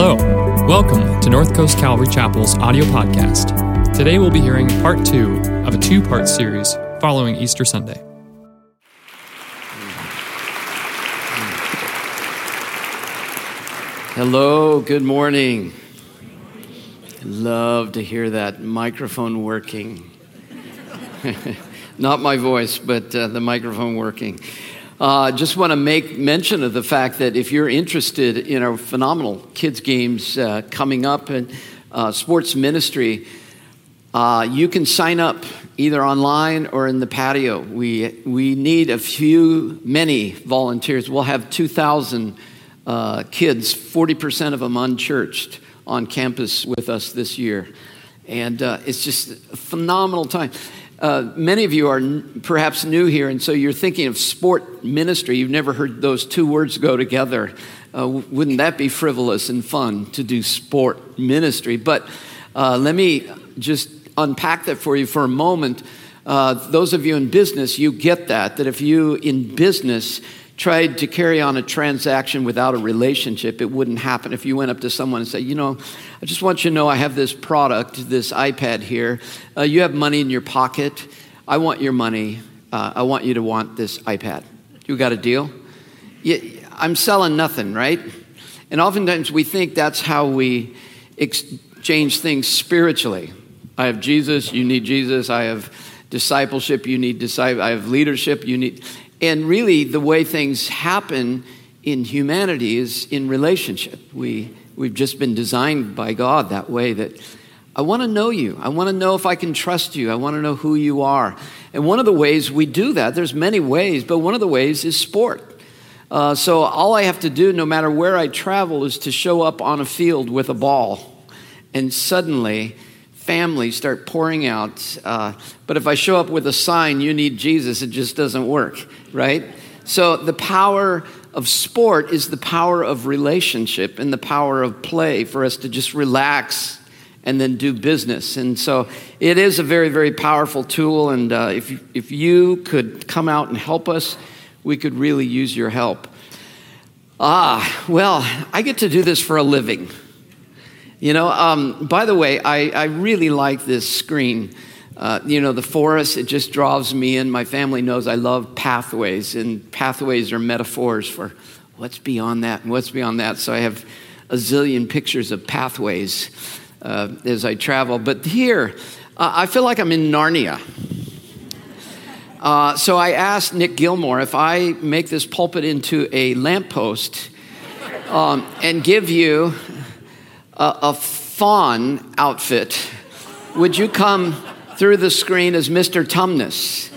Hello, welcome to North Coast Calvary Chapel's audio podcast. Today we'll be hearing part two of a two part series following Easter Sunday. Hello, good morning. Love to hear that microphone working. Not my voice, but uh, the microphone working. Uh, just want to make mention of the fact that if you're interested in our phenomenal kids games uh, coming up and uh, sports ministry, uh, you can sign up either online or in the patio. We we need a few, many volunteers. We'll have 2,000 uh, kids, 40% of them unchurched, on campus with us this year, and uh, it's just a phenomenal time. Uh, many of you are n- perhaps new here, and so you're thinking of sport ministry. You've never heard those two words go together. Uh, w- wouldn't that be frivolous and fun to do sport ministry? But uh, let me just unpack that for you for a moment. Uh, those of you in business, you get that, that if you in business tried to carry on a transaction without a relationship, it wouldn't happen. If you went up to someone and said, You know, I just want you to know I have this product, this iPad here. Uh, you have money in your pocket. I want your money. Uh, I want you to want this iPad. You got a deal? You, I'm selling nothing, right? And oftentimes we think that's how we exchange things spiritually. I have Jesus, you need Jesus. I have discipleship, you need disciple. I have leadership, you need. And really, the way things happen in humanity is in relationship. We, we've just been designed by God that way that I want to know you. I want to know if I can trust you. I want to know who you are. And one of the ways we do that, there's many ways, but one of the ways is sport. Uh, so all I have to do, no matter where I travel, is to show up on a field with a ball. And suddenly, families start pouring out. Uh, but if I show up with a sign, you need Jesus, it just doesn't work, right? So the power of sport is the power of relationship and the power of play for us to just relax and then do business. And so it is a very, very powerful tool. And uh, if, if you could come out and help us, we could really use your help. Ah, well, I get to do this for a living. You know, um, by the way, I, I really like this screen. Uh, you know, the forest, it just draws me in. My family knows I love pathways, and pathways are metaphors for what's beyond that and what's beyond that. So I have a zillion pictures of pathways uh, as I travel. But here, uh, I feel like I'm in Narnia. Uh, so I asked Nick Gilmore if I make this pulpit into a lamppost um, and give you a, a fawn outfit, would you come through the screen as Mr. Tumnus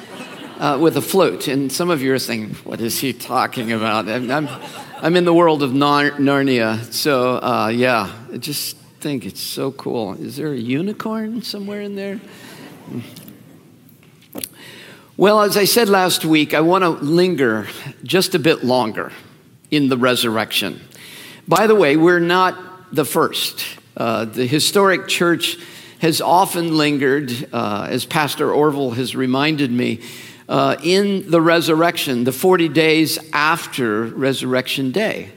uh, with a flute? And some of you are saying, what is he talking about? I'm, I'm, I'm in the world of Nar- Narnia. So, uh, yeah, I just think it's so cool. Is there a unicorn somewhere in there? Well, as I said last week, I want to linger just a bit longer in the resurrection. By the way, we're not the first. Uh, the historic church has often lingered, uh, as Pastor Orville has reminded me, uh, in the resurrection, the 40 days after Resurrection Day.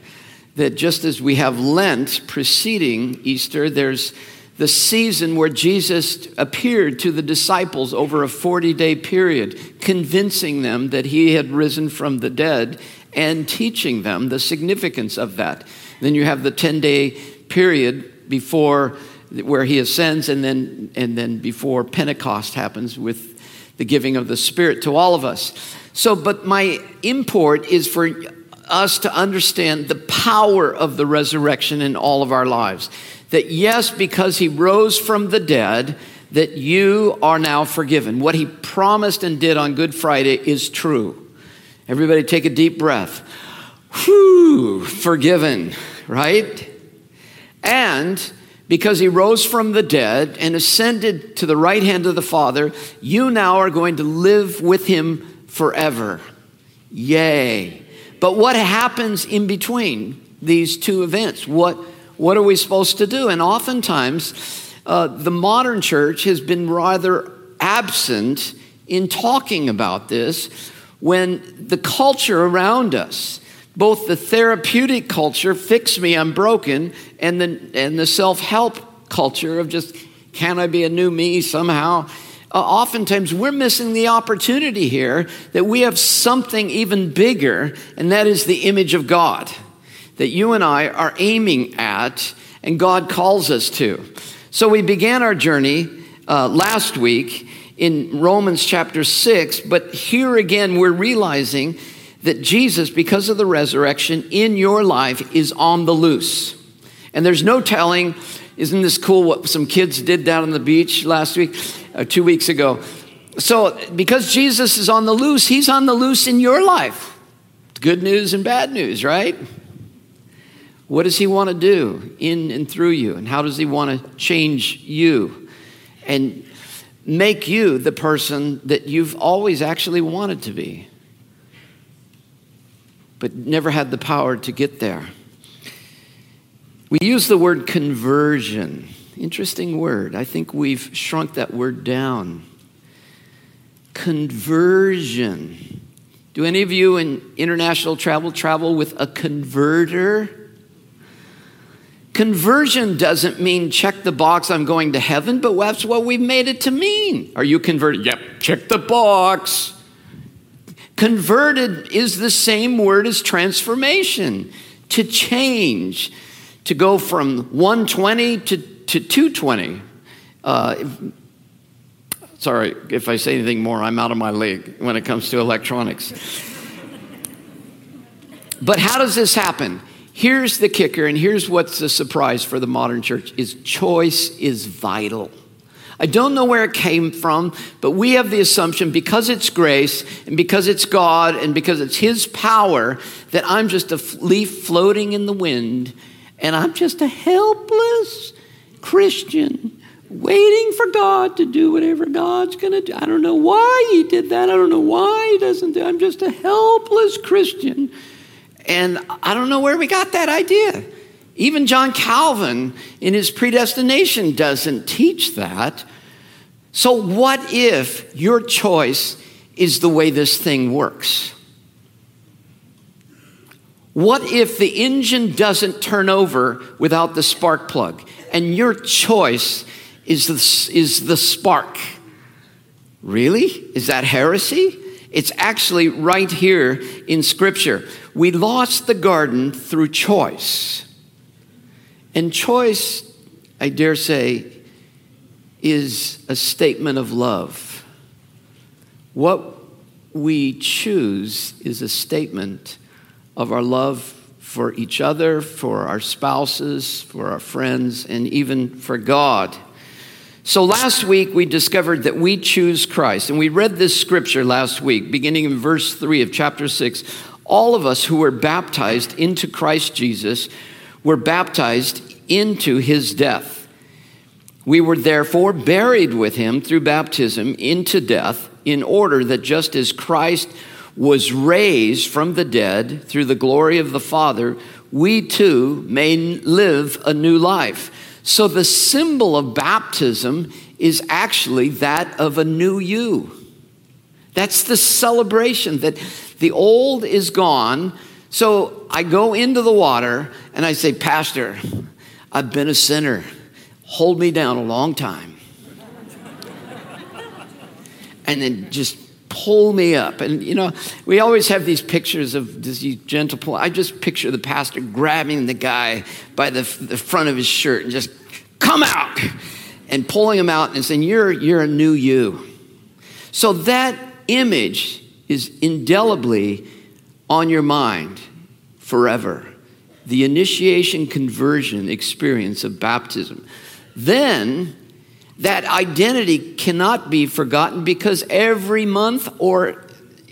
That just as we have Lent preceding Easter, there's the season where Jesus appeared to the disciples over a 40 day period, convincing them that he had risen from the dead and teaching them the significance of that. Then you have the 10 day period before where he ascends and then and then before Pentecost happens with the giving of the spirit to all of us. So but my import is for us to understand the power of the resurrection in all of our lives. That yes, because he rose from the dead, that you are now forgiven. What he promised and did on Good Friday is true. Everybody take a deep breath. Whew, forgiven, right? And because he rose from the dead and ascended to the right hand of the Father, you now are going to live with him forever. Yay. But what happens in between these two events? What, what are we supposed to do? And oftentimes, uh, the modern church has been rather absent in talking about this when the culture around us both the therapeutic culture, fix me, I'm broken, and the, and the self help culture of just, can I be a new me somehow? Uh, oftentimes we're missing the opportunity here that we have something even bigger, and that is the image of God that you and I are aiming at, and God calls us to. So we began our journey uh, last week in Romans chapter 6, but here again we're realizing that Jesus, because of the resurrection in your life, is on the loose. And there's no telling, isn't this cool what some kids did down on the beach last week, uh, two weeks ago? So, because Jesus is on the loose, he's on the loose in your life. Good news and bad news, right? What does he want to do in and through you? And how does he want to change you and make you the person that you've always actually wanted to be? But never had the power to get there. We use the word conversion. Interesting word. I think we've shrunk that word down. Conversion. Do any of you in international travel travel with a converter? Conversion doesn't mean check the box, I'm going to heaven, but that's what we've made it to mean. Are you converted? Yep, check the box. Converted is the same word as transformation, to change, to go from 120 to, to 220. Uh, sorry, if I say anything more, I'm out of my league when it comes to electronics. but how does this happen? Here's the kicker, and here's what's the surprise for the modern church is choice is vital. I don't know where it came from, but we have the assumption because it's grace and because it's God and because it's His power that I'm just a leaf floating in the wind and I'm just a helpless Christian waiting for God to do whatever God's going to do. I don't know why He did that. I don't know why He doesn't do I'm just a helpless Christian. And I don't know where we got that idea. Even John Calvin, in his predestination, doesn't teach that. So, what if your choice is the way this thing works? What if the engine doesn't turn over without the spark plug and your choice is the, is the spark? Really? Is that heresy? It's actually right here in Scripture. We lost the garden through choice. And choice, I dare say, is a statement of love. What we choose is a statement of our love for each other, for our spouses, for our friends, and even for God. So last week we discovered that we choose Christ, and we read this scripture last week, beginning in verse 3 of chapter 6. All of us who were baptized into Christ Jesus were baptized into his death. We were therefore buried with him through baptism into death, in order that just as Christ was raised from the dead through the glory of the Father, we too may live a new life. So the symbol of baptism is actually that of a new you. That's the celebration that the old is gone. So I go into the water and I say, Pastor, I've been a sinner. Hold me down a long time. and then just pull me up. And, you know, we always have these pictures of these gentle pull. I just picture the pastor grabbing the guy by the, the front of his shirt and just come out and pulling him out and saying, you're, you're a new you. So that image is indelibly on your mind forever the initiation conversion experience of baptism, then that identity cannot be forgotten because every month or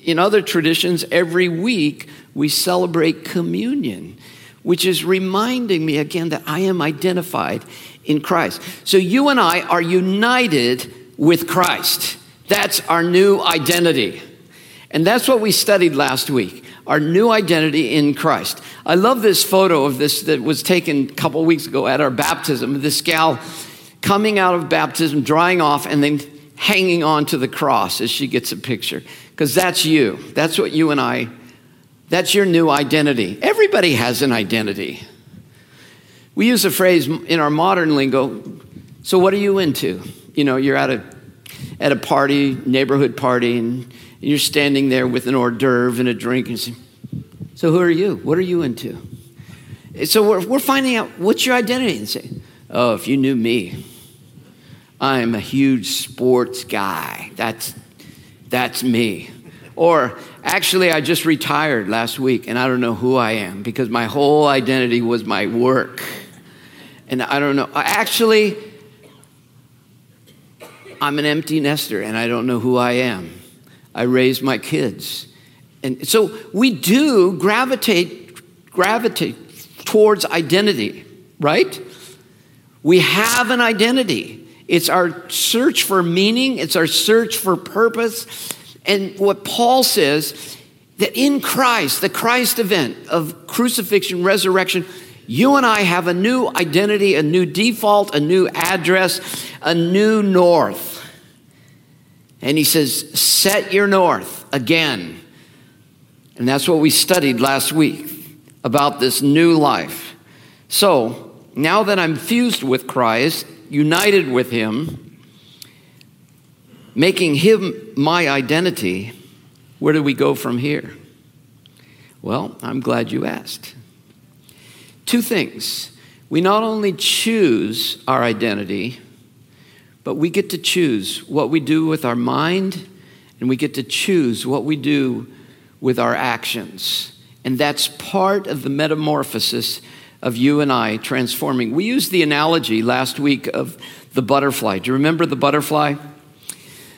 in other traditions, every week, we celebrate communion, which is reminding me again that I am identified in Christ. So you and I are united with Christ. That's our new identity. And that's what we studied last week our new identity in Christ. I love this photo of this that was taken a couple weeks ago at our baptism. This gal coming out of baptism, drying off, and then hanging on to the cross as she gets a picture. Because that's you. That's what you and I, That's your new identity. Everybody has an identity. We use a phrase in our modern lingo so, what are you into? You know, you're at a, at a party, neighborhood party, and you're standing there with an hors d'oeuvre and a drink, and say, So, who are you? What are you into? So, we're, we're finding out what's your identity and say, Oh, if you knew me, I'm a huge sports guy. That's, that's me. Or, actually, I just retired last week and I don't know who I am because my whole identity was my work. And I don't know. Actually, I'm an empty nester and I don't know who I am. I raise my kids. And so we do gravitate gravitate towards identity, right? We have an identity. It's our search for meaning, it's our search for purpose. And what Paul says that in Christ, the Christ event of crucifixion, resurrection, you and I have a new identity, a new default, a new address, a new north. And he says, Set your north again. And that's what we studied last week about this new life. So, now that I'm fused with Christ, united with Him, making Him my identity, where do we go from here? Well, I'm glad you asked. Two things. We not only choose our identity, but we get to choose what we do with our mind, and we get to choose what we do with our actions. And that's part of the metamorphosis of you and I transforming. We used the analogy last week of the butterfly. Do you remember the butterfly?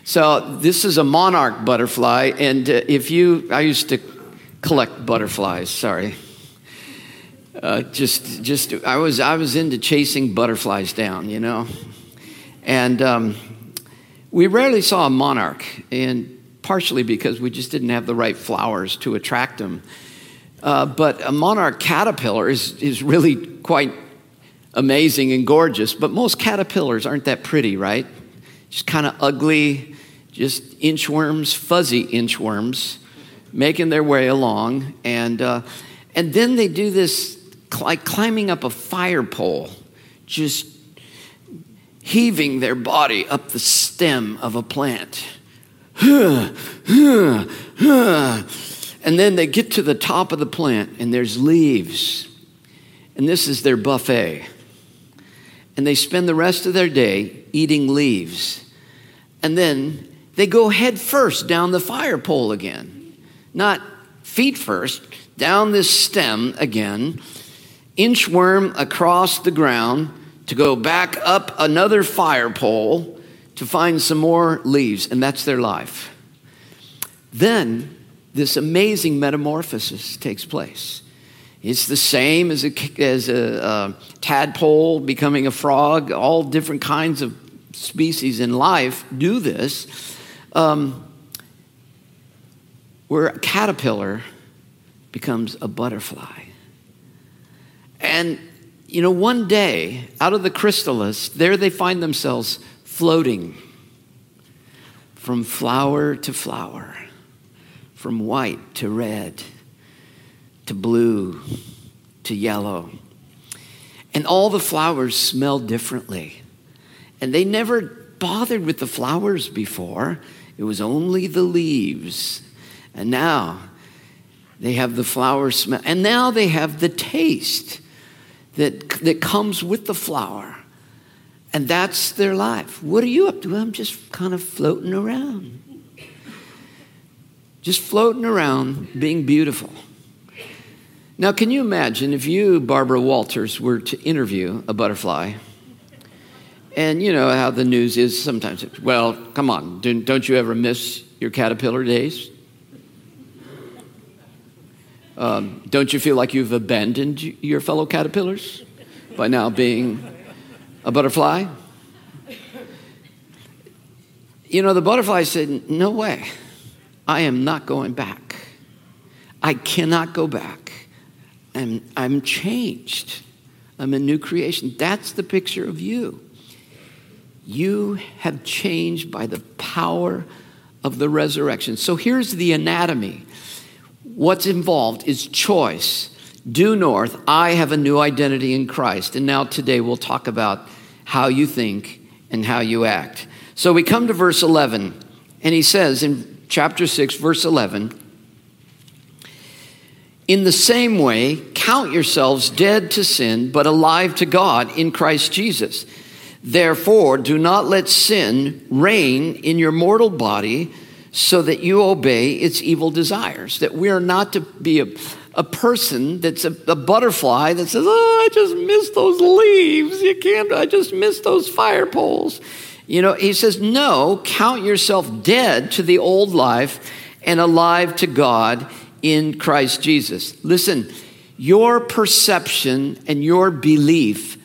So, this is a monarch butterfly, and uh, if you, I used to collect butterflies, sorry. Uh, just, just, I was, I was into chasing butterflies down, you know. And um, we rarely saw a monarch, and partially because we just didn't have the right flowers to attract them. Uh, but a monarch caterpillar is, is really quite amazing and gorgeous, but most caterpillars aren't that pretty, right? Just kind of ugly, just inchworms, fuzzy inchworms, making their way along. And, uh, and then they do this like climbing up a fire pole, just heaving their body up the stem of a plant. And then they get to the top of the plant and there's leaves. And this is their buffet. And they spend the rest of their day eating leaves. And then they go head first down the fire pole again. Not feet first, down this stem again, inchworm across the ground to go back up another fire pole to find some more leaves. And that's their life. Then this amazing metamorphosis takes place. It's the same as a, as a, a tadpole becoming a frog. All different kinds of species in life do this. Um, where a caterpillar becomes a butterfly. And, you know, one day, out of the chrysalis, there they find themselves floating from flower to flower from white to red to blue to yellow. And all the flowers smell differently. And they never bothered with the flowers before, it was only the leaves. And now they have the flower smell. And now they have the taste that, that comes with the flower. And that's their life. What are you up to? I'm just kind of floating around just floating around being beautiful. Now, can you imagine if you, Barbara Walters, were to interview a butterfly? And you know how the news is sometimes. Well, come on, don't you ever miss your caterpillar days? Um, don't you feel like you've abandoned your fellow caterpillars by now being a butterfly? You know, the butterfly said, No way. I am not going back. I cannot go back. I'm, I'm changed. I'm a new creation. That's the picture of you. You have changed by the power of the resurrection. So here's the anatomy. What's involved is choice. Due north, I have a new identity in Christ. And now today we'll talk about how you think and how you act. So we come to verse 11, and he says in chapter 6, verse 11, in the same way, count yourselves dead to sin, but alive to God in Christ Jesus. Therefore, do not let sin reign in your mortal body so that you obey its evil desires. That we are not to be a, a person that's a, a butterfly that says, Oh, I just miss those leaves. You can't, I just miss those fire poles. You know, he says, No, count yourself dead to the old life and alive to God in Christ Jesus. Listen, your perception and your belief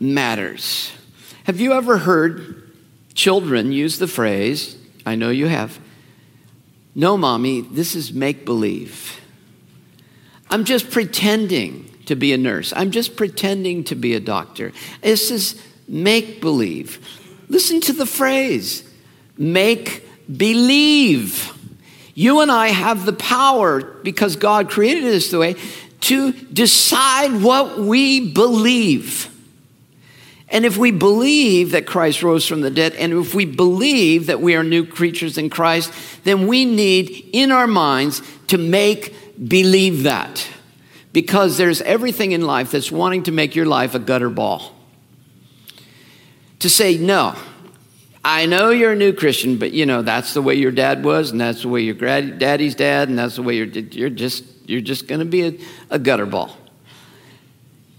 matters. Have you ever heard children use the phrase, I know you have, no, mommy, this is make believe. I'm just pretending to be a nurse. I'm just pretending to be a doctor. This is make believe. Listen to the phrase make believe. You and I have the power, because God created us the way, to decide what we believe. And if we believe that Christ rose from the dead, and if we believe that we are new creatures in Christ, then we need in our minds to make believe that. Because there's everything in life that's wanting to make your life a gutter ball. To say, no, I know you're a new Christian, but you know, that's the way your dad was, and that's the way your daddy's dad, and that's the way you're, you're just, you're just going to be a, a gutter ball.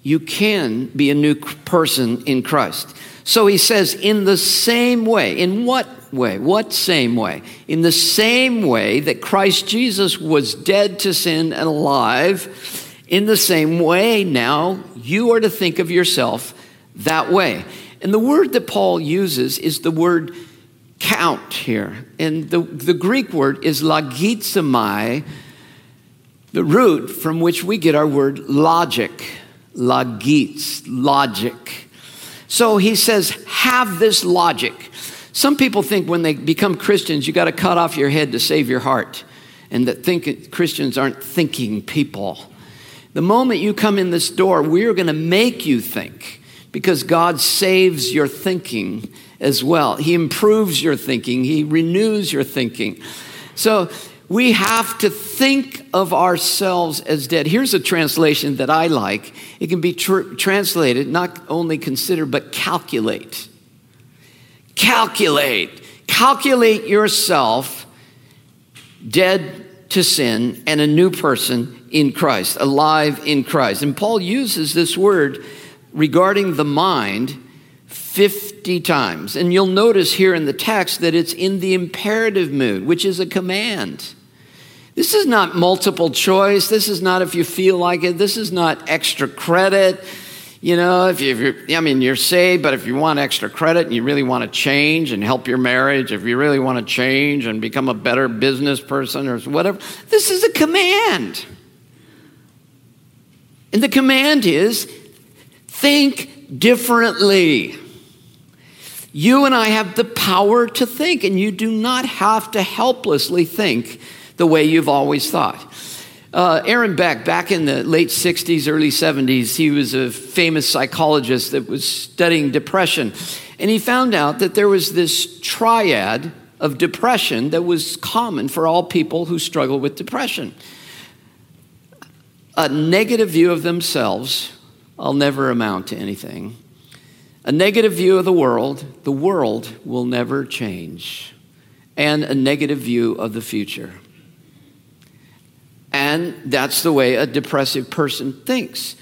You can be a new person in Christ. So he says, in the same way, in what way? What same way? In the same way that Christ Jesus was dead to sin and alive, in the same way now you are to think of yourself that way. And the word that Paul uses is the word count here. And the, the Greek word is logizomai, the root from which we get our word logic. Logitz, logic. So he says, have this logic. Some people think when they become Christians, you got to cut off your head to save your heart, and that think Christians aren't thinking people. The moment you come in this door, we're going to make you think because God saves your thinking as well. He improves your thinking, He renews your thinking. So we have to think of ourselves as dead. Here's a translation that I like. It can be tr- translated not only consider, but calculate. Calculate. Calculate yourself dead to sin and a new person in Christ, alive in Christ. And Paul uses this word regarding the mind 50 times. And you'll notice here in the text that it's in the imperative mood, which is a command. This is not multiple choice. This is not if you feel like it. This is not extra credit. You know, if, you, are I mean, you're saved, but if you want extra credit and you really want to change and help your marriage, if you really want to change and become a better business person or whatever, this is a command. And the command is Think differently. You and I have the power to think, and you do not have to helplessly think the way you've always thought. Uh, Aaron Beck, back in the late 60s, early 70s, he was a famous psychologist that was studying depression. And he found out that there was this triad of depression that was common for all people who struggle with depression a negative view of themselves, I'll never amount to anything. A negative view of the world, the world will never change. And a negative view of the future. And that's the way a depressive person thinks.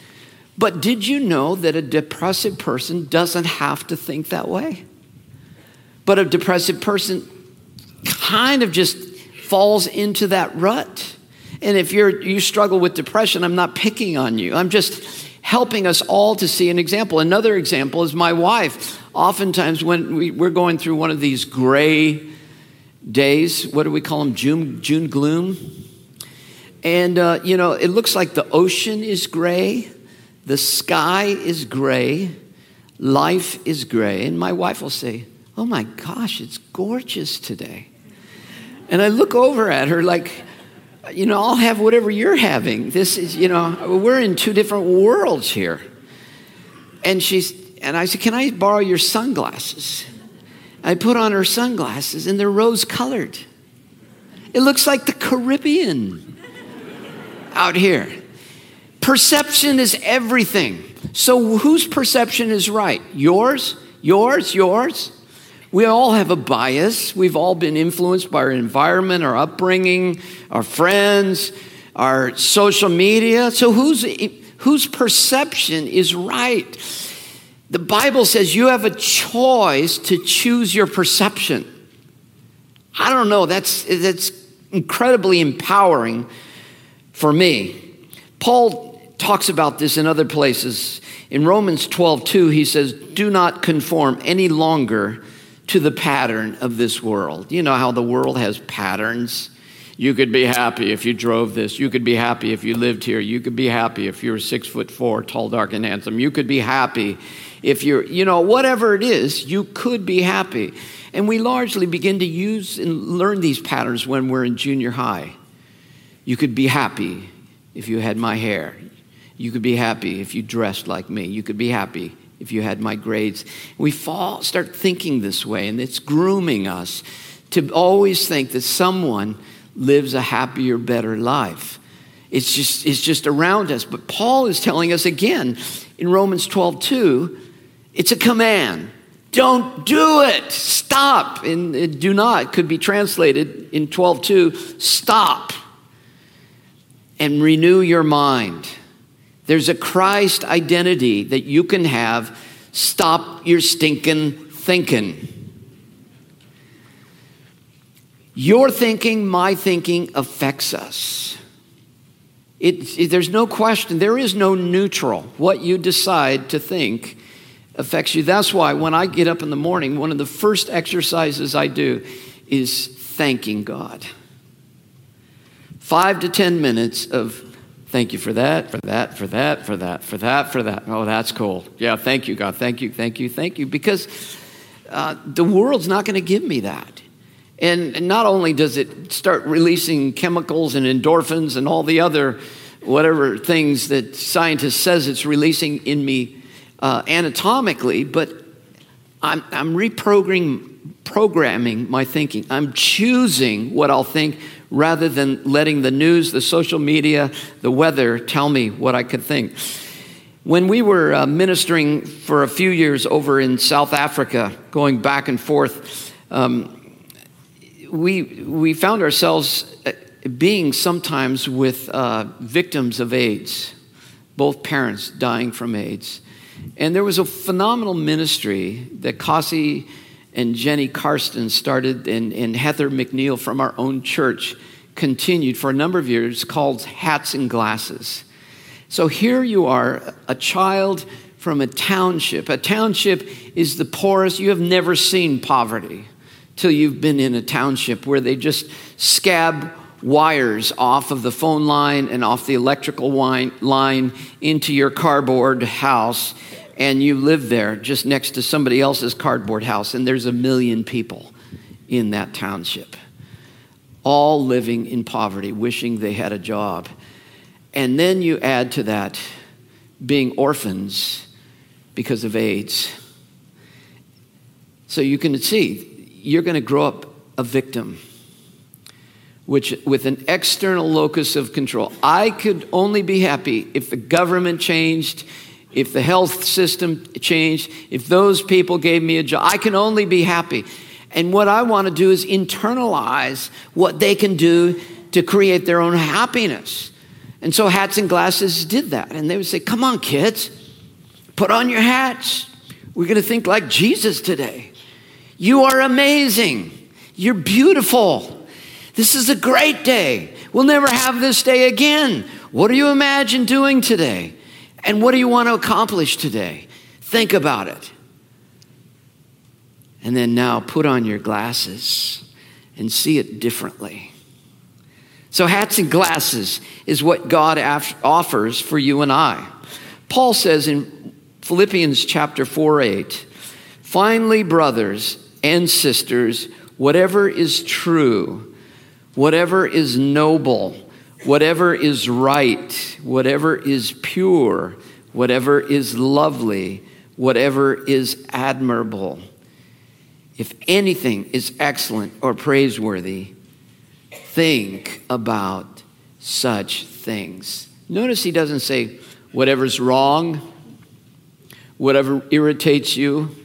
But did you know that a depressive person doesn't have to think that way? But a depressive person kind of just falls into that rut. And if you're you struggle with depression, I'm not picking on you. I'm just helping us all to see an example. Another example is my wife. Oftentimes, when we, are going through one of these gray days, what do we call them? June, June gloom. And, uh, you know, it looks like the ocean is gray, the sky is gray, life is gray. And my wife will say, Oh my gosh, it's gorgeous today. And I look over at her like, you know, I'll have whatever you're having. This is, you know, we're in two different worlds here. And she's, and I said, Can I borrow your sunglasses? I put on her sunglasses and they're rose colored. It looks like the Caribbean out here. Perception is everything. So, whose perception is right? Yours? Yours? Yours? We all have a bias. We've all been influenced by our environment, our upbringing, our friends, our social media. So, whose, whose perception is right? The Bible says you have a choice to choose your perception. I don't know, that's, that's incredibly empowering for me. Paul talks about this in other places. In Romans 12, 2, he says, Do not conform any longer to the pattern of this world. You know how the world has patterns. You could be happy if you drove this. You could be happy if you lived here. You could be happy if you were six foot four, tall, dark, and handsome. You could be happy if you're, you know, whatever it is, you could be happy. And we largely begin to use and learn these patterns when we're in junior high. You could be happy if you had my hair. You could be happy if you dressed like me. You could be happy if you had my grades. We fall, start thinking this way, and it's grooming us to always think that someone lives a happier, better life. It's just, it's just around us. But Paul is telling us again in Romans 12, 2, it's a command. Don't do it. Stop. And do not could be translated in 12:2, stop and renew your mind. There's a Christ identity that you can have. Stop your stinking thinking. Your thinking, my thinking affects us. It, it, there's no question, there is no neutral. What you decide to think affects you. That's why when I get up in the morning, one of the first exercises I do is thanking God. Five to 10 minutes of thank you for that, for that, for that, for that, for that, for that. Oh, that's cool. Yeah, thank you, God. Thank you, thank you, thank you. Because uh, the world's not going to give me that. And not only does it start releasing chemicals and endorphins and all the other whatever things that scientists says it's releasing in me uh, anatomically, but I'm, I'm reprogramming programming my thinking. I'm choosing what I'll think rather than letting the news, the social media, the weather tell me what I could think. When we were uh, ministering for a few years over in South Africa, going back and forth, um, we, we found ourselves uh, being sometimes with uh, victims of AIDS, both parents dying from AIDS. And there was a phenomenal ministry that Cassie and Jenny Karsten started, and, and Heather McNeil from our own church continued for a number of years called Hats and Glasses. So here you are, a child from a township. A township is the poorest. You have never seen poverty till you've been in a township where they just scab wires off of the phone line and off the electrical line into your cardboard house and you live there just next to somebody else's cardboard house and there's a million people in that township all living in poverty wishing they had a job and then you add to that being orphans because of AIDS so you can see you're going to grow up a victim which with an external locus of control. I could only be happy if the government changed, if the health system changed, if those people gave me a job. I can only be happy. And what I want to do is internalize what they can do to create their own happiness. And so hats and glasses did that. And they would say, Come on, kids, put on your hats. We're going to think like Jesus today. You are amazing. You're beautiful. This is a great day. We'll never have this day again. What do you imagine doing today? And what do you want to accomplish today? Think about it. And then now put on your glasses and see it differently. So, hats and glasses is what God offers for you and I. Paul says in Philippians chapter 4 8, finally, brothers, and sisters, whatever is true, whatever is noble, whatever is right, whatever is pure, whatever is lovely, whatever is admirable, if anything is excellent or praiseworthy, think about such things. Notice he doesn't say whatever's wrong, whatever irritates you.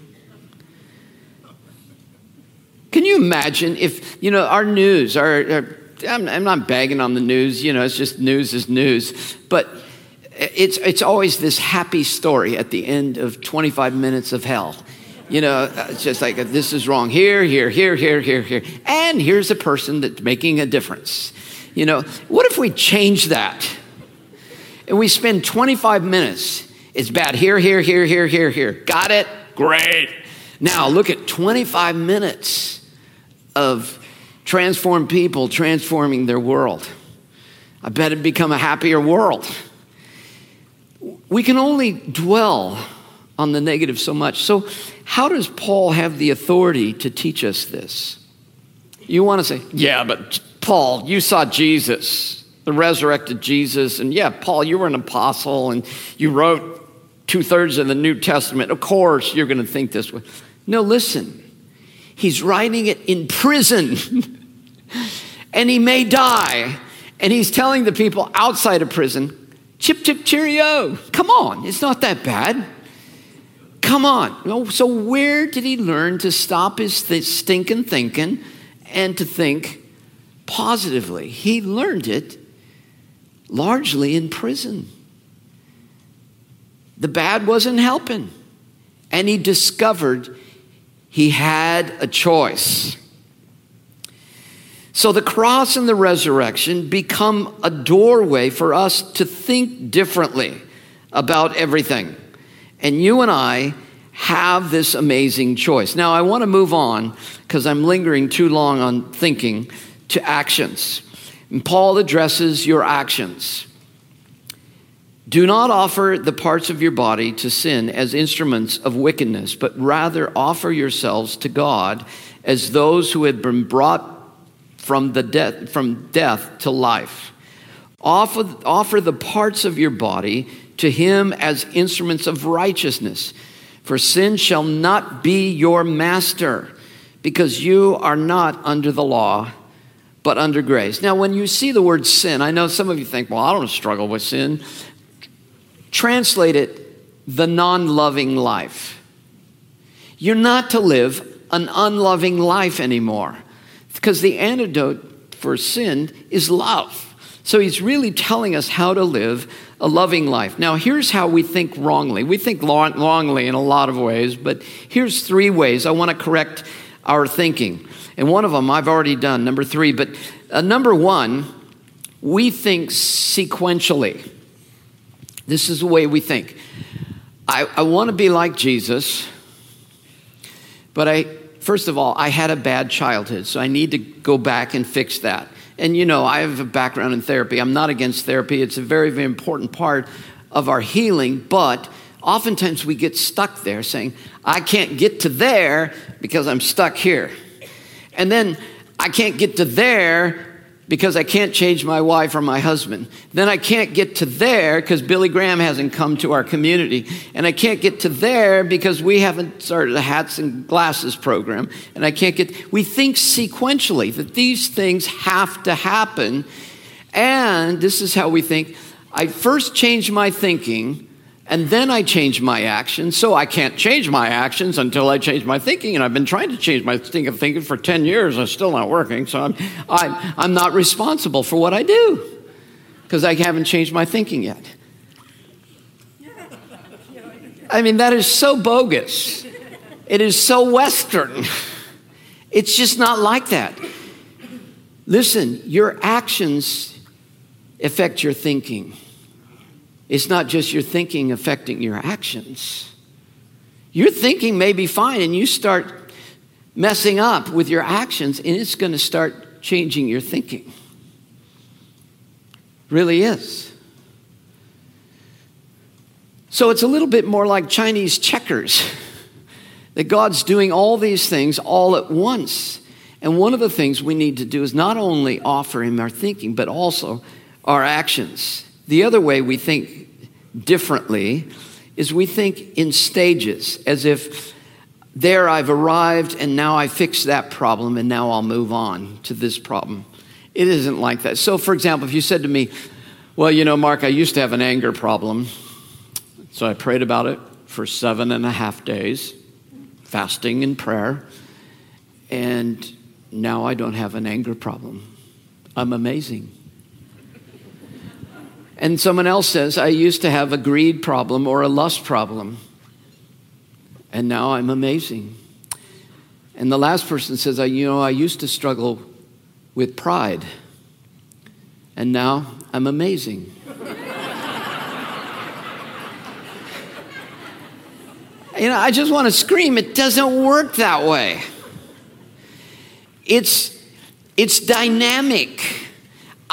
Can you imagine if, you know, our news, our, our I'm, I'm not bagging on the news, you know, it's just news is news, but it's, it's always this happy story at the end of 25 minutes of hell. You know, it's just like this is wrong here, here, here, here, here, here. And here's a person that's making a difference. You know, what if we change that? And we spend 25 minutes. It's bad here, here, here, here, here, here. Got it? Great. Now look at 25 minutes of transformed people transforming their world. I bet it'd become a happier world. We can only dwell on the negative so much. So, how does Paul have the authority to teach us this? You want to say, yeah, but Paul, you saw Jesus, the resurrected Jesus, and yeah, Paul, you were an apostle and you wrote two thirds of the New Testament. Of course, you're going to think this way. No, listen. He's writing it in prison, and he may die. And he's telling the people outside of prison, chip, chip, cheerio. Come on, it's not that bad. Come on. So, where did he learn to stop his th- stinking thinking and to think positively? He learned it largely in prison. The bad wasn't helping. And he discovered he had a choice. So the cross and the resurrection become a doorway for us to think differently about everything. And you and I have this amazing choice. Now, I want to move on because I'm lingering too long on thinking to actions. And Paul addresses your actions. Do not offer the parts of your body to sin as instruments of wickedness, but rather offer yourselves to God as those who have been brought from, the de- from death to life. Offer, offer the parts of your body to him as instruments of righteousness. For sin shall not be your master, because you are not under the law, but under grace. Now, when you see the word sin, I know some of you think, well, I don't struggle with sin. Translate it the non loving life. You're not to live an unloving life anymore, because the antidote for sin is love. So he's really telling us how to live a loving life. Now, here's how we think wrongly. We think wrongly in a lot of ways, but here's three ways I want to correct our thinking. And one of them I've already done, number three. But uh, number one, we think sequentially. This is the way we think. I, I want to be like Jesus, but I, first of all, I had a bad childhood, so I need to go back and fix that. And you know, I have a background in therapy. I'm not against therapy, it's a very, very important part of our healing, but oftentimes we get stuck there saying, I can't get to there because I'm stuck here. And then I can't get to there because I can't change my wife or my husband. Then I can't get to there because Billy Graham hasn't come to our community. And I can't get to there because we haven't started a hats and glasses program. And I can't get, we think sequentially that these things have to happen. And this is how we think I first change my thinking and then I change my actions. So I can't change my actions until I change my thinking. And I've been trying to change my thinking, thinking for 10 years. It's still not working. So I'm, I'm, I'm not responsible for what I do because I haven't changed my thinking yet. I mean, that is so bogus. It is so Western. It's just not like that. Listen, your actions affect your thinking. It's not just your thinking affecting your actions. Your thinking may be fine, and you start messing up with your actions, and it's going to start changing your thinking. Really is. So it's a little bit more like Chinese checkers that God's doing all these things all at once. And one of the things we need to do is not only offer Him our thinking, but also our actions. The other way we think differently is we think in stages, as if there I've arrived and now I fix that problem and now I'll move on to this problem. It isn't like that. So, for example, if you said to me, Well, you know, Mark, I used to have an anger problem, so I prayed about it for seven and a half days, fasting and prayer, and now I don't have an anger problem. I'm amazing. And someone else says, I used to have a greed problem or a lust problem, and now I'm amazing. And the last person says, You know, I used to struggle with pride, and now I'm amazing. you know, I just want to scream, it doesn't work that way. It's, it's dynamic.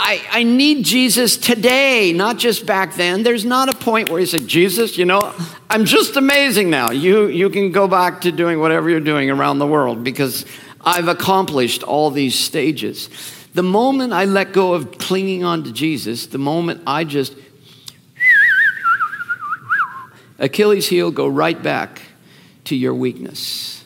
I, I need Jesus today, not just back then. There's not a point where he said, Jesus, you know, I'm just amazing now. You, you can go back to doing whatever you're doing around the world because I've accomplished all these stages. The moment I let go of clinging on to Jesus, the moment I just Achilles heel, go right back to your weakness.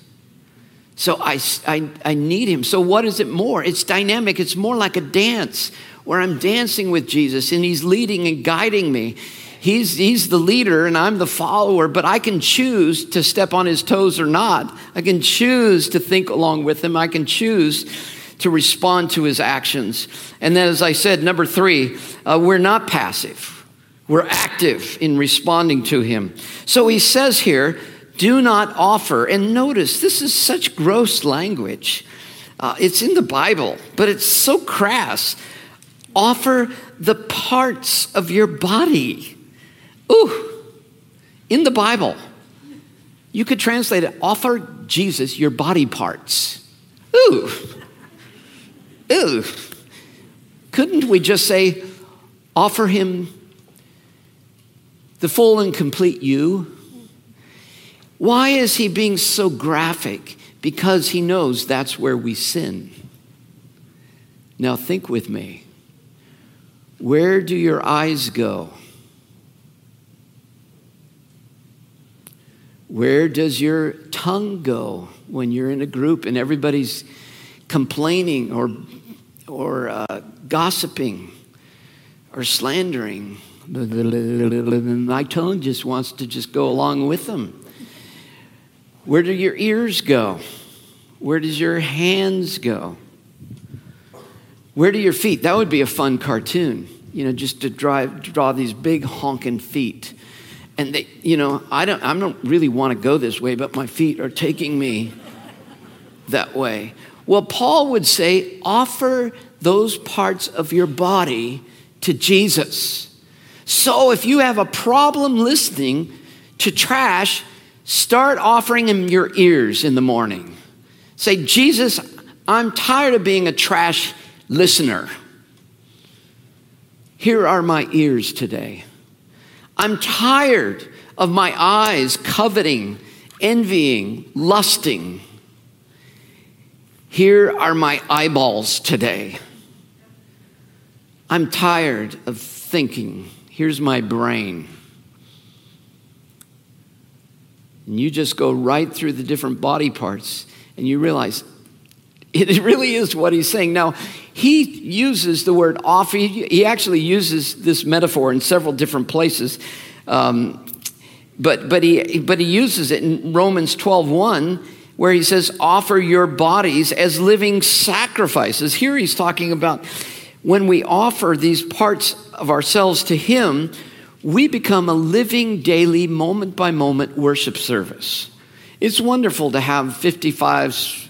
So I, I, I need him. So, what is it more? It's dynamic, it's more like a dance where I'm dancing with Jesus and He's leading and guiding me. He's, he's the leader and I'm the follower, but I can choose to step on his toes or not. I can choose to think along with him. I can choose to respond to his actions. And then, as I said, number three, uh, we're not passive, we're active in responding to him. So he says here, do not offer. And notice, this is such gross language. Uh, it's in the Bible, but it's so crass. Offer the parts of your body. Ooh, in the Bible, you could translate it offer Jesus your body parts. Ooh, ooh. Couldn't we just say, offer him the full and complete you? Why is he being so graphic? Because he knows that's where we sin. Now, think with me. Where do your eyes go? Where does your tongue go when you're in a group and everybody's complaining or, or uh, gossiping or slandering? My tongue just wants to just go along with them. Where do your ears go? Where does your hands go? Where do your feet? That would be a fun cartoon, you know, just to drive, draw these big honking feet. And they, you know, I don't, I don't really want to go this way, but my feet are taking me that way. Well, Paul would say, offer those parts of your body to Jesus. So if you have a problem listening to trash, start offering him your ears in the morning. Say, Jesus, I'm tired of being a trash listener. Here are my ears today. I'm tired of my eyes coveting, envying, lusting. Here are my eyeballs today. I'm tired of thinking. Here's my brain. And you just go right through the different body parts and you realize it really is what he's saying. Now, he uses the word offer. He actually uses this metaphor in several different places. Um, but, but, he, but he uses it in Romans 12 1, where he says, offer your bodies as living sacrifices. Here he's talking about when we offer these parts of ourselves to him, we become a living, daily, moment by moment worship service. It's wonderful to have 55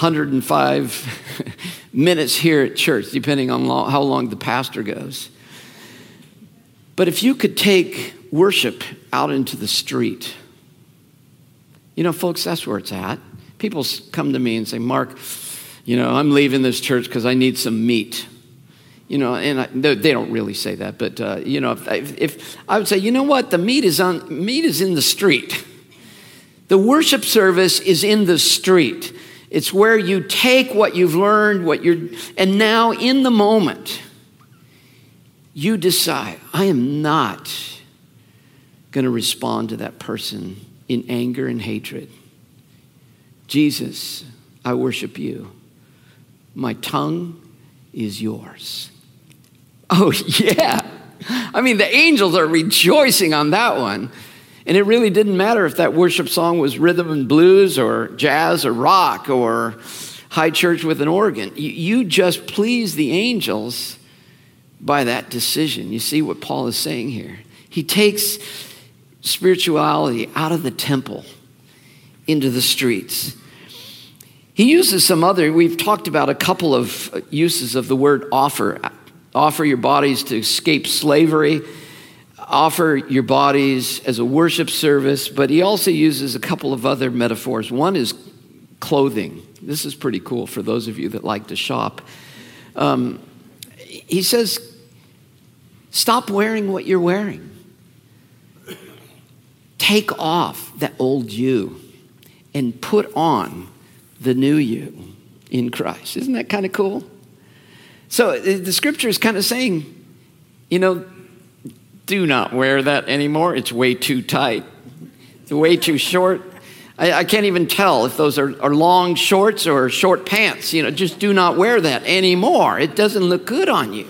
105 minutes here at church, depending on long, how long the pastor goes. But if you could take worship out into the street, you know, folks, that's where it's at. People come to me and say, Mark, you know, I'm leaving this church because I need some meat. You know, and I, they don't really say that, but uh, you know, if, if I would say, you know what, the meat is on meat is in the street. The worship service is in the street. It's where you take what you've learned, what you're, and now in the moment, you decide, I am not going to respond to that person in anger and hatred. Jesus, I worship you. My tongue is yours. Oh, yeah. I mean, the angels are rejoicing on that one. And it really didn't matter if that worship song was rhythm and blues or jazz or rock or high church with an organ. You just please the angels by that decision. You see what Paul is saying here. He takes spirituality out of the temple into the streets. He uses some other, we've talked about a couple of uses of the word offer. Offer your bodies to escape slavery, offer your bodies as a worship service, but he also uses a couple of other metaphors. One is clothing. This is pretty cool for those of you that like to shop. Um, he says, Stop wearing what you're wearing. Take off that old you and put on the new you in Christ. Isn't that kind of cool? So the scripture is kind of saying, you know, do not wear that anymore. It's way too tight, it's way too short. I, can't even tell if those are, are long shorts or short pants. You know, just do not wear that anymore. It doesn't look good on you.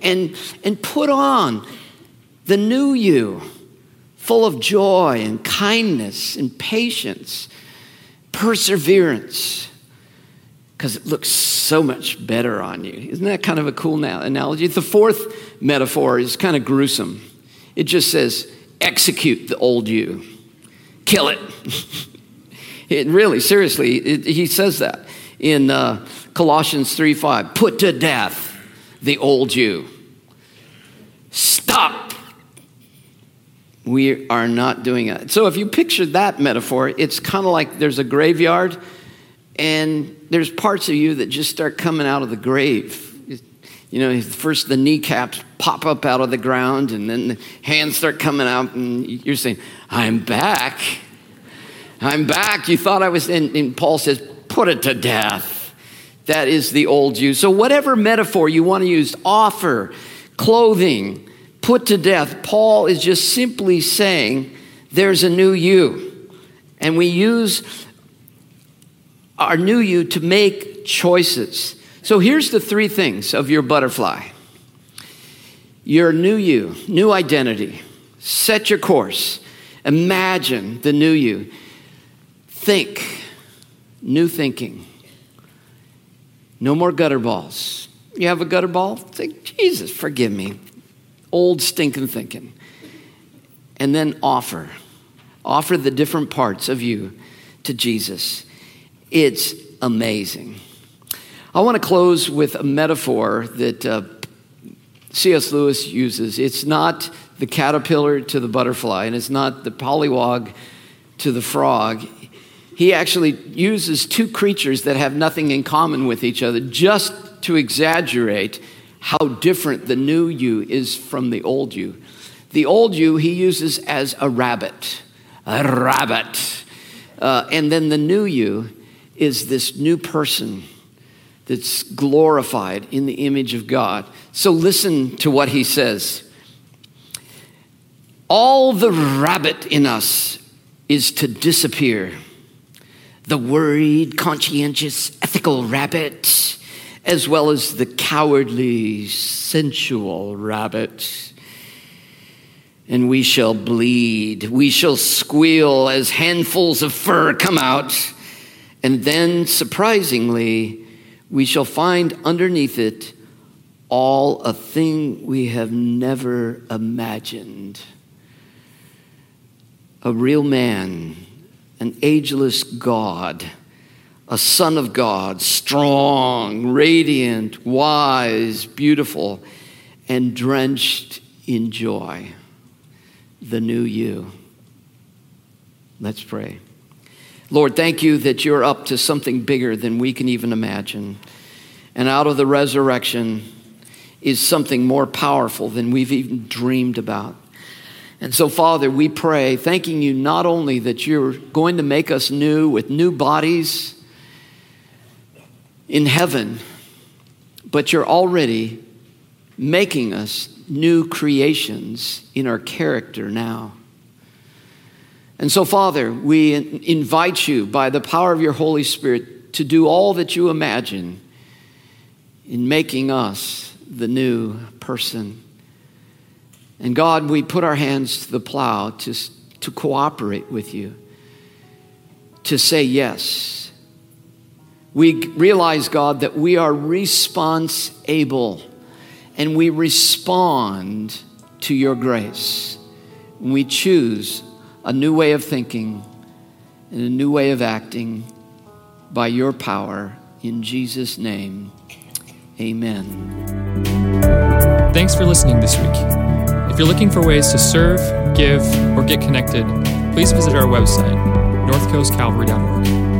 And, and put on the new you, full of joy and kindness and patience perseverance because it looks so much better on you. Isn't that kind of a cool analogy? The fourth metaphor is kind of gruesome. It just says, execute the old you, kill it. it really, seriously, it, he says that in uh, Colossians 3 5. Put to death the old you. Stop we are not doing it. So if you picture that metaphor, it's kind of like there's a graveyard and there's parts of you that just start coming out of the grave. You know, first the kneecaps pop up out of the ground and then the hands start coming out and you're saying, I'm back. I'm back. You thought I was, and, and Paul says, put it to death. That is the old you. So whatever metaphor you want to use, offer, clothing, put to death, Paul is just simply saying there's a new you. And we use our new you to make choices. So here's the three things of your butterfly your new you, new identity. Set your course. Imagine the new you. Think, new thinking. No more gutter balls. You have a gutter ball? Think, Jesus, forgive me old stinking thinking. And then offer. Offer the different parts of you to Jesus. It's amazing. I want to close with a metaphor that uh, C.S. Lewis uses. It's not the caterpillar to the butterfly, and it's not the pollywog to the frog. He actually uses two creatures that have nothing in common with each other just to exaggerate how different the new you is from the old you. The old you he uses as a rabbit, a rabbit. Uh, and then the new you is this new person that's glorified in the image of God. So listen to what he says. All the rabbit in us is to disappear. The worried, conscientious, ethical rabbit as well as the cowardly, sensual rabbit. And we shall bleed, we shall squeal as handfuls of fur come out. And then, surprisingly, we shall find underneath it all a thing we have never imagined a real man, an ageless God a son of God, strong, radiant, wise, beautiful, and drenched in joy. The new you. Let's pray. Lord, thank you that you're up to something bigger than we can even imagine. And out of the resurrection is something more powerful than we've even dreamed about. And so, Father, we pray, thanking you not only that you're going to make us new with new bodies in heaven, but you're already making us new creations in our character now. And so, Father, we invite you by the power of your Holy Spirit to do all that you imagine in making us the new person. And God, we put our hands to the plow to, to cooperate with you, to say yes. We realize, God, that we are response able and we respond to your grace. We choose a new way of thinking and a new way of acting by your power. In Jesus' name, amen. Thanks for listening this week. If you're looking for ways to serve, give, or get connected, please visit our website, northcoastcalvary.org.